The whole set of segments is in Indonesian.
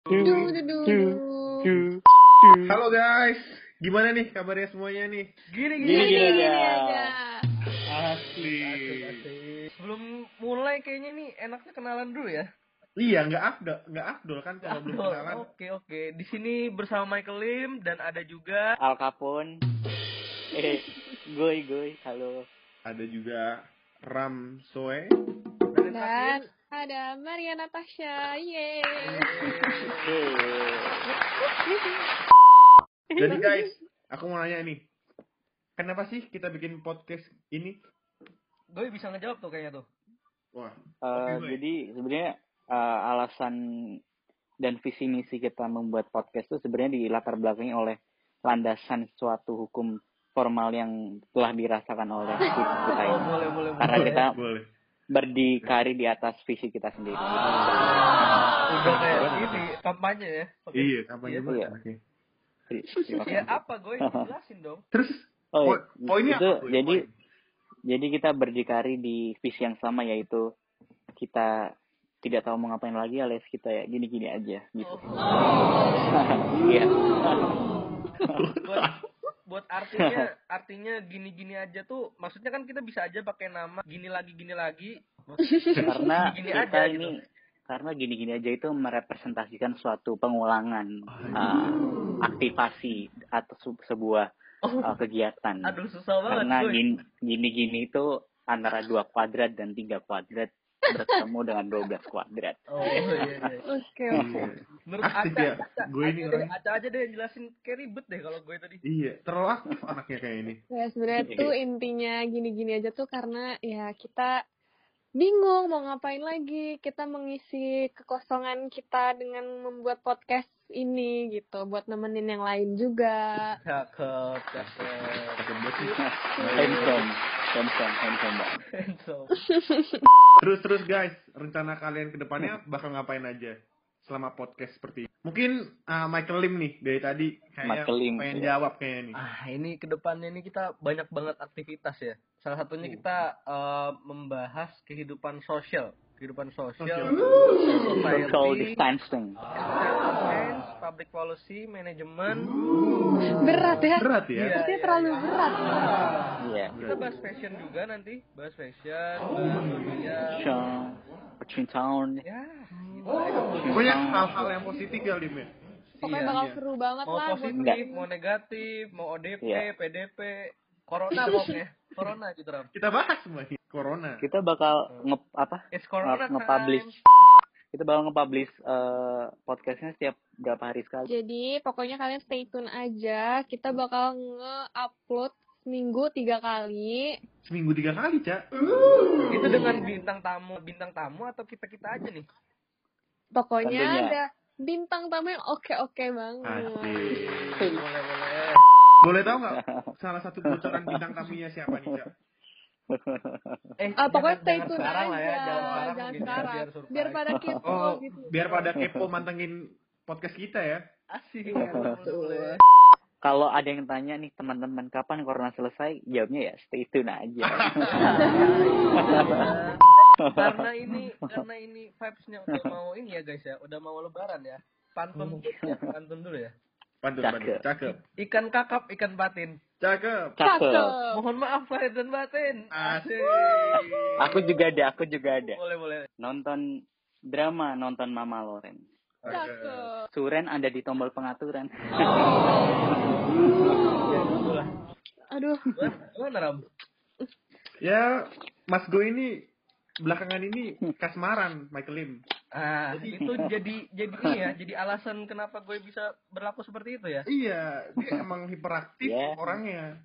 Halo guys, gimana nih kabarnya semuanya nih? Gini Gini gini. gini gini. aja. Asli. Sebelum mulai kayaknya nih enaknya kenalan dulu ya. Iya, nggak afdol, nggak afdol kan kalau belum Abdul. kenalan. Oke oke. Di sini bersama Michael Lim dan ada juga Al Capone. Eh, goy goy. Halo. Ada juga Ram Soe. Dan terakhir, ada Maria Natasha. Yeay. Jadi guys, aku mau nanya nih. Kenapa sih kita bikin podcast ini? gue bisa ngejawab tuh kayaknya tuh. Wah, Eh, baik. jadi sebenarnya eh, alasan dan visi misi kita membuat podcast itu sebenarnya dilatar belakangi oleh landasan suatu hukum formal yang telah dirasakan oleh kita kita Oh, boleh boleh. Karena boleh. kita boleh. Berdikari di atas visi kita sendiri. udah kayak ini kampanye ya. Oke. Iya, kampanye Iya. banget anaknya. Terima Ya kasih. apa gue jelasin dong. Terus Oh, po- poinnya itu apa? Boy? jadi Poin. jadi kita berdikari di visi yang sama yaitu kita tidak tahu mau ngapain lagi alias kita ya gini-gini aja gitu. Iya. buat buat artinya artinya gini-gini aja tuh maksudnya kan kita bisa aja pakai nama gini lagi gini lagi. Karena Gini-gini kita aja ini gitu. karena gini-gini aja itu merepresentasikan suatu pengulangan uh, aktivasi atau sebuah uh, kegiatan. aduh susah banget karena gini-gini itu antara dua kuadrat dan tiga kuadrat bertemu dengan 12 kuadrat. oh iya, iya. Oke, Iya. oke. menurut Aktif Aca, ya. Aca, Gue ini orang- Aca aja deh yang jelasin kayak ribet deh kalau gue tadi Iya, terlalu aktif anaknya kayak ini. Ya sebenarnya tuh intinya gini-gini aja tuh karena ya kita bingung mau ngapain lagi. Kita mengisi kekosongan kita dengan membuat podcast ini gitu buat nemenin yang lain juga. cakep cakep Pakai handsome, banget. handsome Terus terus guys, rencana kalian ke depannya bakal ngapain aja selama podcast seperti ini? Mungkin uh, Michael Lim nih dari tadi kayaknya Michael Lim, pengen iya. jawab kayaknya nih. ah ini ke depannya ini kita banyak banget aktivitas ya salah satunya Oh. kita eh, membahas kehidupan sosial kehidupan sosial Sosial. Social society distancing. Science, public policy, manajemen. Berat ya. Berat ya. Iya, iya, terlalu iya. berat. Iya. Kita bahas fashion juga nanti, bahas fashion, bahas media. Show, percintaan. Ya, gitu aja. Pokoknya hal-hal yang positif ya Lim ya. Pokoknya Iya, bakal iya. seru banget Mau lah buat positif, Enggak. mau negatif, mau ODP, Iya. PDP, corona pokoknya. Corona gitu, Ram. Kita bahas semuanya. Corona. Kita bakal nge apa? It's corona Nge- nge-publish. time. Kita bakal nge-publish eh, podcastnya setiap berapa hari sekali. Jadi pokoknya kalian stay tune aja. Kita bakal nge-upload seminggu tiga kali. Seminggu tiga kali, Cak. Itu dengan bintang tamu, bintang tamu atau kita-kita aja nih? Pokoknya Tentunya. ada bintang tamu yang oke-oke banget. Asik. Boleh, boleh. Boleh tahu nggak salah satu bocoran bintang tamunya siapa nih, Cak? Eh, Ah, pokoknya stay tune sekarang aja. lah ya, jangan sekarang. Jangan gitu, sekarang. Biar, surprise. Biar pada kepo Oh, gitu. biar pada kepo mantengin podcast kita ya. Asik. Iya. Kalau ada yang tanya nih teman-teman kapan corona selesai, jawabnya ya stay tune aja. karena ini karena ini vibesnya udah mau ini ya guys ya udah mau lebaran ya pantun ya pantun dulu ya Pantun, Cakep. pantun. Cakep. ikan kakap ikan patin Cakep. Cakep. Cakep. mohon maaf lahir dan batin Asik. Aku juga ada, aku juga ada. boleh boleh Nonton drama, nonton Mama Loren. Cakep. Suren ada di tombol pengaturan. ya itulah Aduh. Gimana ram Ya, Mas Go ini belakangan ini kasmaran, Michael Lim. Ah itu jadi jadi ini ya jadi alasan kenapa gue bisa berlaku seperti itu ya Iya, dia emang hiperaktif Yeah. orangnya.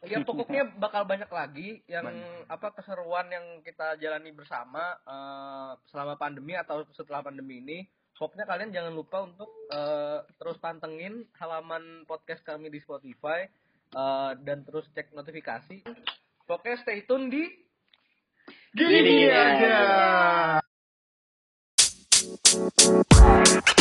ya pokoknya bakal banyak lagi yang Banyak. apa keseruan yang kita jalani bersama eh, selama pandemi atau setelah pandemi ini pokoknya kalian jangan lupa untuk eh, terus pantengin halaman podcast kami di Spotify eh, dan terus cek notifikasi pokoknya stay tune di Gini-gini aja. You Thank